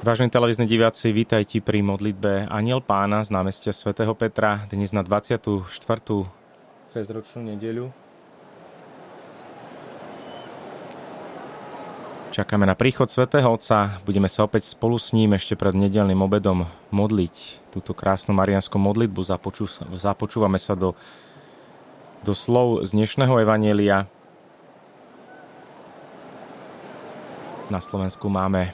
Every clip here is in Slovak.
Vážení televízni diváci, vítajte pri modlitbe Aniel Pána z námestia svätého Petra dnes na 24. cezročnú nedeľu. Čakáme na príchod svätého Otca, budeme sa opäť spolu s ním ešte pred nedelným obedom modliť túto krásnu marianskú modlitbu. Započú, započúvame sa do, do slov z dnešného evanielia. Na Slovensku máme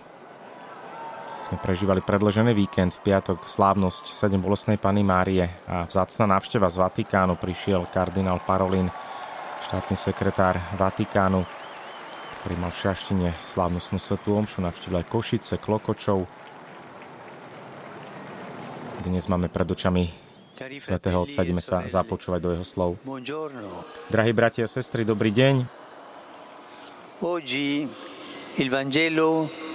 sme prežívali predložený víkend v piatok slávnosť 7 bolestnej Pany Márie a vzácna návšteva z Vatikánu prišiel kardinál Parolin, štátny sekretár Vatikánu, ktorý mal v Šaštine slávnostnú svetú omšu, navštívil aj Košice, Klokočov. Dnes máme pred očami Svetého Otca, ideme sa započúvať do jeho slov. Drahí bratia a sestry, dobrý deň. Oggi il Vangelo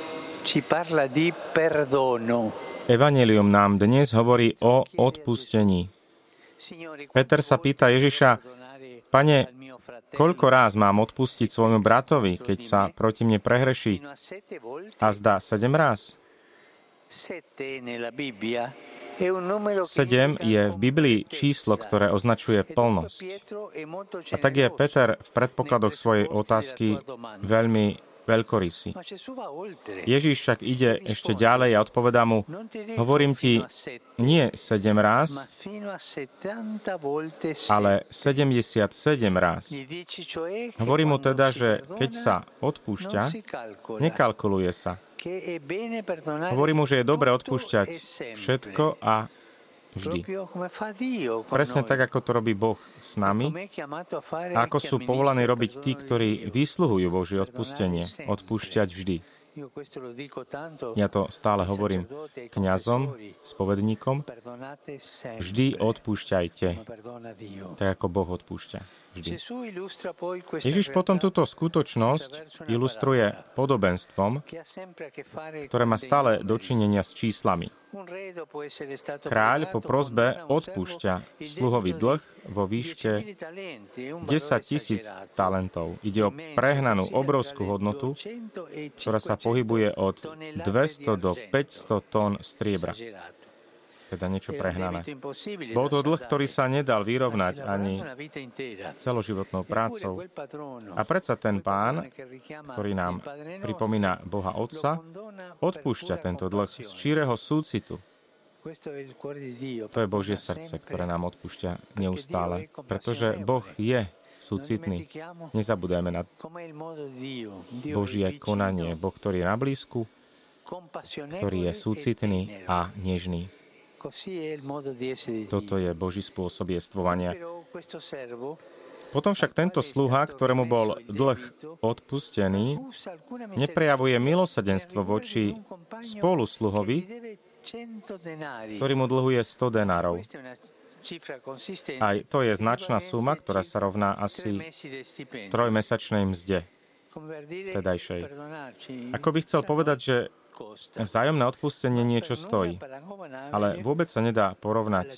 ci parla di perdono. Evangelium nám dnes hovorí o odpustení. Peter sa pýta Ježiša, Pane, koľko ráz mám odpustiť svojmu bratovi, keď sa proti mne prehreší? A zdá sedem ráz? Sedem je v Biblii číslo, ktoré označuje plnosť. A tak je Peter v predpokladoch svojej otázky veľmi veľkorysý. Ježíš však ide ešte ďalej a odpovedá mu, hovorím ti, nie sedem ráz, ale 77 ráz. Hovorí mu teda, že keď sa odpúšťa, nekalkuluje sa. Hovorí mu, že je dobre odpúšťať všetko a Vždy. Presne tak, ako to robí Boh s nami a ako sú povolaní robiť tí, ktorí vysluhujú Božie odpustenie. Odpúšťať vždy. Ja to stále hovorím kňazom, spovedníkom. Vždy odpúšťajte, tak ako Boh odpúšťa vždy. Ježiš potom túto skutočnosť ilustruje podobenstvom, ktoré má stále dočinenia s číslami. Kráľ po prozbe odpúšťa sluhový dlh vo výške 10 tisíc talentov. Ide o prehnanú obrovskú hodnotu, ktorá sa pohybuje od 200 do 500 tón striebra teda niečo prehnané. Bol to dlh, ktorý sa nedal vyrovnať ani celoživotnou prácou. A predsa ten pán, ktorý nám pripomína Boha Otca, odpúšťa tento dlh z číreho súcitu. To je Božie srdce, ktoré nám odpúšťa neustále, pretože Boh je súcitný. Nezabudajme na Božie konanie. Boh, ktorý je na blízku, ktorý je súcitný a nežný. Toto je Boží spôsob jestvovania. Potom však tento sluha, ktorému bol dlh odpustený, neprejavuje milosadenstvo voči spolusluhovi, ktorý mu dlhuje 100 denárov. Aj to je značná suma, ktorá sa rovná asi trojmesačnej mzde vtedajšej. Ako by chcel povedať, že Vzájomné odpustenie niečo stojí, ale vôbec sa nedá porovnať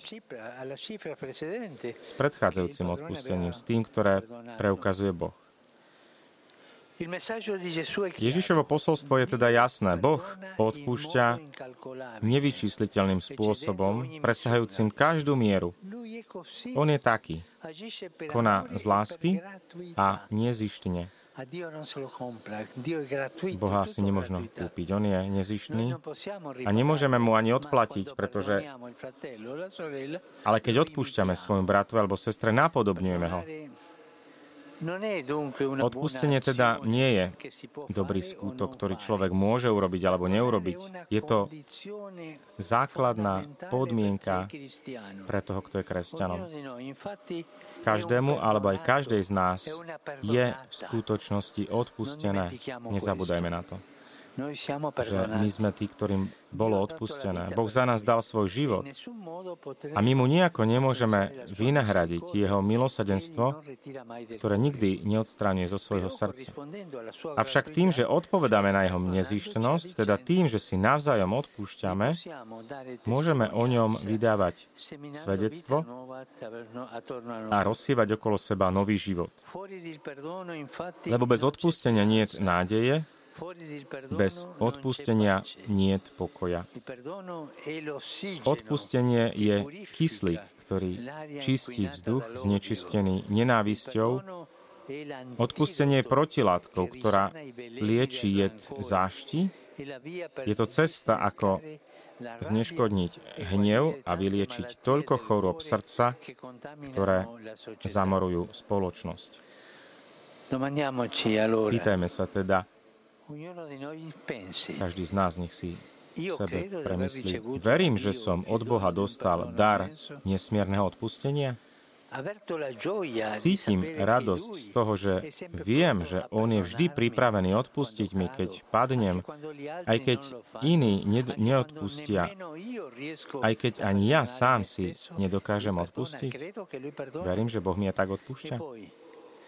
s predchádzajúcim odpustením, s tým, ktoré preukazuje Boh. Ježišovo posolstvo je teda jasné. Boh odpúšťa nevyčísliteľným spôsobom, presahajúcim každú mieru. On je taký. Koná z lásky a nezištne. Boha si nemožno kúpiť. On je nezištný a nemôžeme mu ani odplatiť, pretože... Ale keď odpúšťame svojmu bratu alebo sestre, napodobňujeme ho. Odpustenie teda nie je dobrý skutok, ktorý človek môže urobiť alebo neurobiť. Je to základná podmienka pre toho, kto je kresťanom. Každému alebo aj každej z nás je v skutočnosti odpustené. Nezabúdajme na to že my sme tí, ktorým bolo odpustené. Boh za nás dal svoj život. a my mu nejako nemôžeme vynahradiť jeho milosadenstvo, ktoré nikdy neodstránie zo svojho srdca. Avšak tým, že odpovedáme na jeho nezištnosť, teda tým, že si navzájom odpúšťame, môžeme o ňom vydávať svedectvo a rozsievať okolo seba nový život. Lebo bez odpustenia nie je nádeje, Bez odpustenia nie je pokoja. Odpustenie je kyslík, ktorý čistí vzduch znečistený nenávisťou. Odpustenie je protilátkou, ktorá lieči jed zášti. Je to cesta, ako zneškodniť hnev a vyliečiť toľko chorób srdca, ktoré zamorujú spoločnosť. Pýtajme sa teda, každý z nás nech si v sebe premyslí. Verím, že som od Boha dostal dar nesmierneho odpustenia? Cítim radosť z toho, že viem, že On je vždy pripravený odpustiť mi, keď padnem, aj keď iní neodpustia, aj keď ani ja sám si nedokážem odpustiť. Verím, že Boh mi je tak odpúšťa.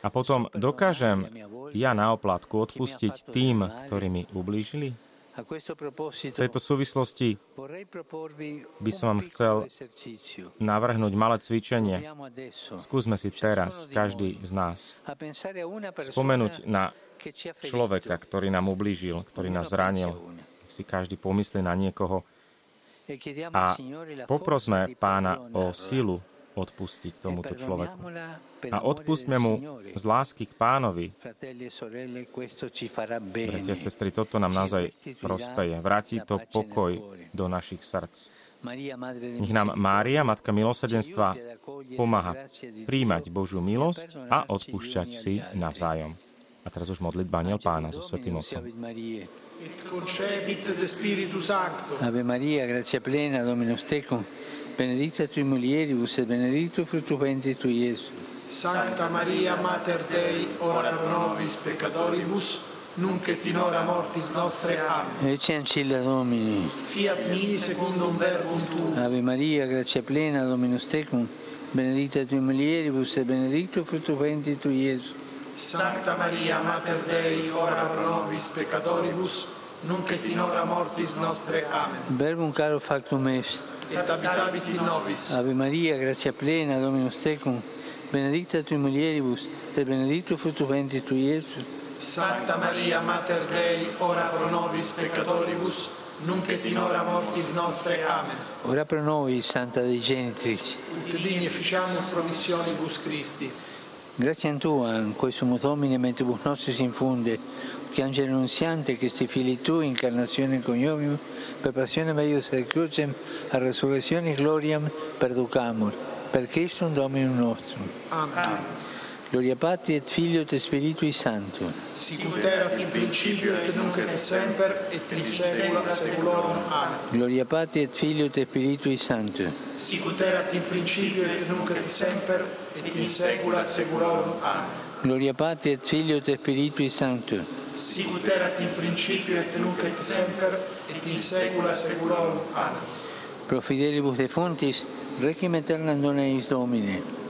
A potom dokážem ja na oplatku odpustiť tým, ktorí mi ublížili? V tejto súvislosti by som vám chcel navrhnúť malé cvičenie. Skúsme si teraz, každý z nás, spomenúť na človeka, ktorý nám ublížil, ktorý nás zranil. Si každý pomyslí na niekoho. A poprosme pána o silu odpustiť tomuto človeku. A odpustme mu z lásky k pánovi. Bratia, sestry, toto nám naozaj prospeje. Vráti to pokoj do našich srdc. Nech nám Mária, Matka milosedenstva, pomáha príjmať Božiu milosť a odpúšťať si navzájom. A teraz už modlitba Aniel Pána so Svetým Otcom. Ave Maria, gracia plena, Dominus tecum, benedicta tui mulieribus et benedictus fructus ventris tui, Iesus. Sancta Maria, Mater Dei, ora pro nobis peccatoribus, nunc et in hora mortis nostre. Amen. Ecce ancilla Domini. Fiat mi secundum verbum tuum. Ave Maria, gratia plena, Dominus tecum, benedicta tui mulieribus et benedictus fructus ventris tui, Iesus. Sancta Maria, Mater Dei, ora pro nobis peccatoribus, nunc et in hora mortis nostre. Amen. Verbum caro factum est. Et habitavit in nobis. Ave Maria, gratia plena, Dominus tecum, benedicta tui mulieribus, et benedictus fructus ventris tui, Iesus. Sancta Maria, Mater Dei, ora pro nobis peccatoribus, nunc et in hora mortis nostre. Amen. Ora pro nobis, Santa Dei Genitrix. Ut digni ficiamur promissionibus Christi. Grazie a Tua, in cui sumus Domine, mentibus nostris infunde, che angelo annunziante, che sti fili Tu, incarnazione coniovium, per passione meius et crucem, a resurrezione gloriam perducamur, per Christum Dominum nostrum. Amen. Gloria Patri et Filio et Spiritui Sancto. Sicut erat in principio et nunc et semper et in saecula saeculorum. Amen. Gloria Patri et Filio et Spiritui Sancto. Sicut erat in principio et nunc et semper et in saecula saeculorum. Amen. Gloria Patri et Filio et Spiritui Sancto. Sicut erat in principio et nunc et semper et in saecula saeculorum. Amen. Pro fidelibus defuntis, requiem aeternam dona eis Domine.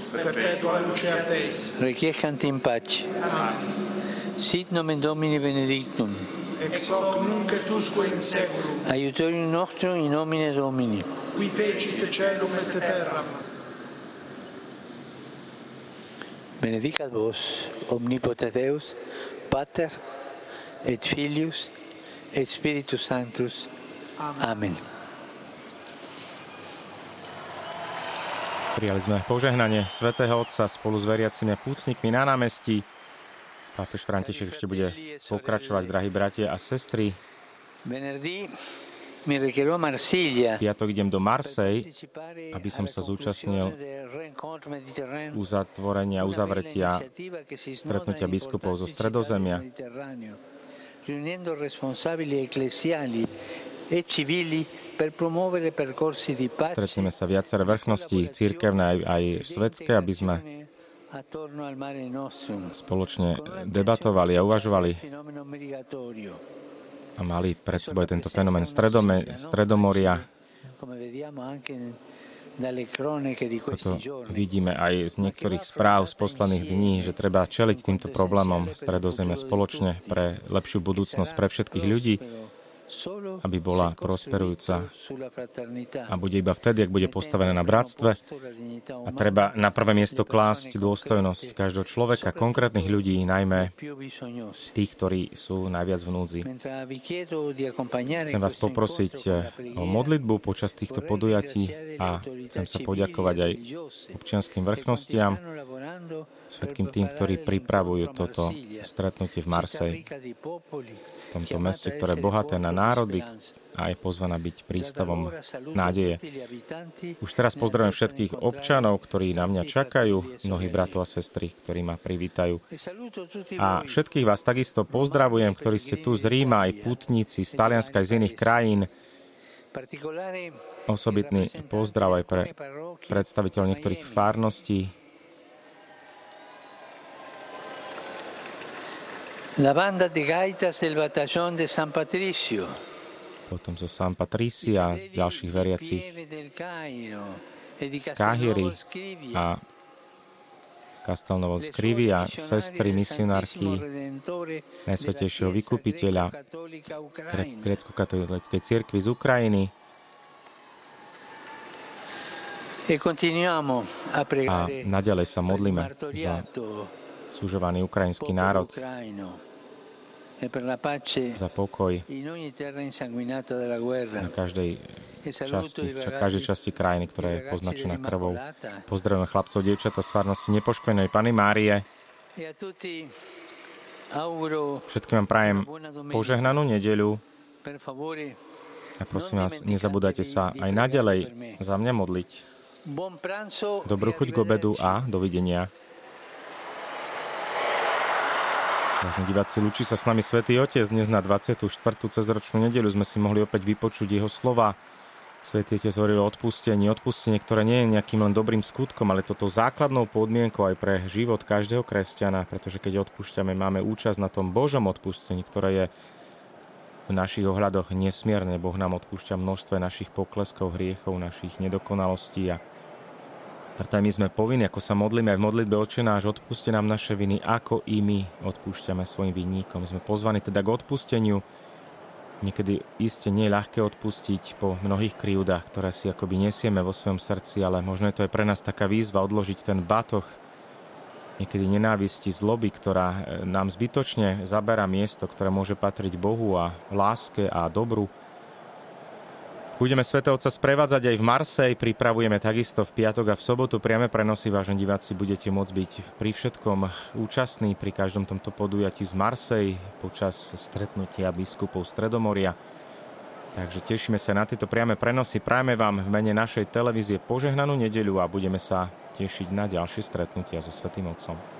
Deus, perpetua lucea Teis. Requiescant in pace. Amen. Sit nomen Domini benedictum. Ex hoc nunc et usque in seculum. Aiutorium nostrum in nomine Domini. Qui fecit celum et terram. Benedicat vos, omnipotens Deus, Pater et Filius et Spiritus Sanctus. Amen. Amen. Prijali sme požehnanie svätého Otca spolu s veriacimi pútnikmi na námestí. Pápež František ešte bude pokračovať, drahí bratia a sestry. V piatok idem do Marsej, aby som sa zúčastnil uzatvorenia, uzavretia stretnutia biskupov zo Stredozemia. riunendo responsabili ecclesiali e civili Stretneme sa viaceré vrchnosti, církevné aj, aj svetské, aby sme spoločne debatovali a uvažovali a mali pred sebou tento fenomén stredome, Stredomoria. di To vidíme aj z niektorých správ z posledných dní, že treba čeliť týmto problémom Stredozemia spoločne pre lepšiu budúcnosť pre všetkých ľudí. Aby bola prosperujúca a bude iba vtedy, ak bude postavená na bratstve. A treba na prvé miesto klásť dôstojnosť každého človeka, konkrétnych ľudí, najmä tých, ktorí sú najviac v núdzi. Chcem vás poprosiť o modlitbu počas týchto podujatí a chcem sa poďakovať aj občianským vrchnostiam, všetkým tým, ktorí pripravujú toto stretnutie v Marsej, v tomto meste, ktoré je bohaté na národy a je pozvaná byť prístavom nádeje. Už teraz pozdravujem všetkých občanov, ktorí na mňa čakajú, mnohí bratov a sestry, ktorí ma privítajú. A všetkých vás takisto pozdravujem, ktorí ste tu z Ríma, aj putníci z Talianska, aj z iných krajín. Osobitný pozdrav aj pre predstaviteľ niektorých farností, La banda de gaitas del batallón de San Patricio. Potom zo San Patricia, z ďalších veriacich z Káhiry a Castelnovo z Krivia, sestry misionárky Najsvetejšieho vykupiteľa grecko-katolíckej cirkvi z Ukrajiny. E a naďalej sa modlíme za súžovaný ukrajinský národ, E za pokoj na každej časti, v každej časti krajiny, ktorá je poznačená krvou. Pozdravujeme chlapcov, dievčata z farnosti nepoškvenej Pany Márie. E Všetkým vám prajem požehnanú nedeľu a prosím vás, nezabudajte sa aj naďalej za mňa modliť. Dobrú chuť k obedu a dovidenia. Vážení diváci, lučí sa s nami Svetý Otec. Dnes na 24. cezročnú nedeľu sme si mohli opäť vypočuť jeho slova. Svetý Otec hovoril o odpustení. Odpustenie, ktoré nie je nejakým len dobrým skutkom, ale toto základnou podmienkou aj pre život každého kresťana, pretože keď odpúšťame, máme účasť na tom Božom odpustení, ktoré je v našich ohľadoch nesmierne. Boh nám odpúšťa množstve našich pokleskov, hriechov, našich nedokonalostí a preto aj my sme povinni, ako sa modlíme aj v modlitbe Oče náš, odpuste nám naše viny, ako i my odpúšťame svojim vinníkom. Sme pozvaní teda k odpusteniu. Niekedy iste nie je ľahké odpustiť po mnohých krivdách, ktoré si akoby nesieme vo svojom srdci, ale možno je to aj pre nás taká výzva odložiť ten batoh niekedy nenávisti, zloby, ktorá e, nám zbytočne zabera miesto, ktoré môže patriť Bohu a láske a dobru. Budeme Svetovca sprevádzať aj v Marsej, pripravujeme takisto v piatok a v sobotu priame prenosy, vážení diváci, budete môcť byť pri všetkom účastní, pri každom tomto podujatí z Marsej počas stretnutia biskupov Stredomoria. Takže tešíme sa na tieto priame prenosy. Prajeme vám v mene našej televízie požehnanú nedeľu a budeme sa tešiť na ďalšie stretnutia so Svetým Otcom.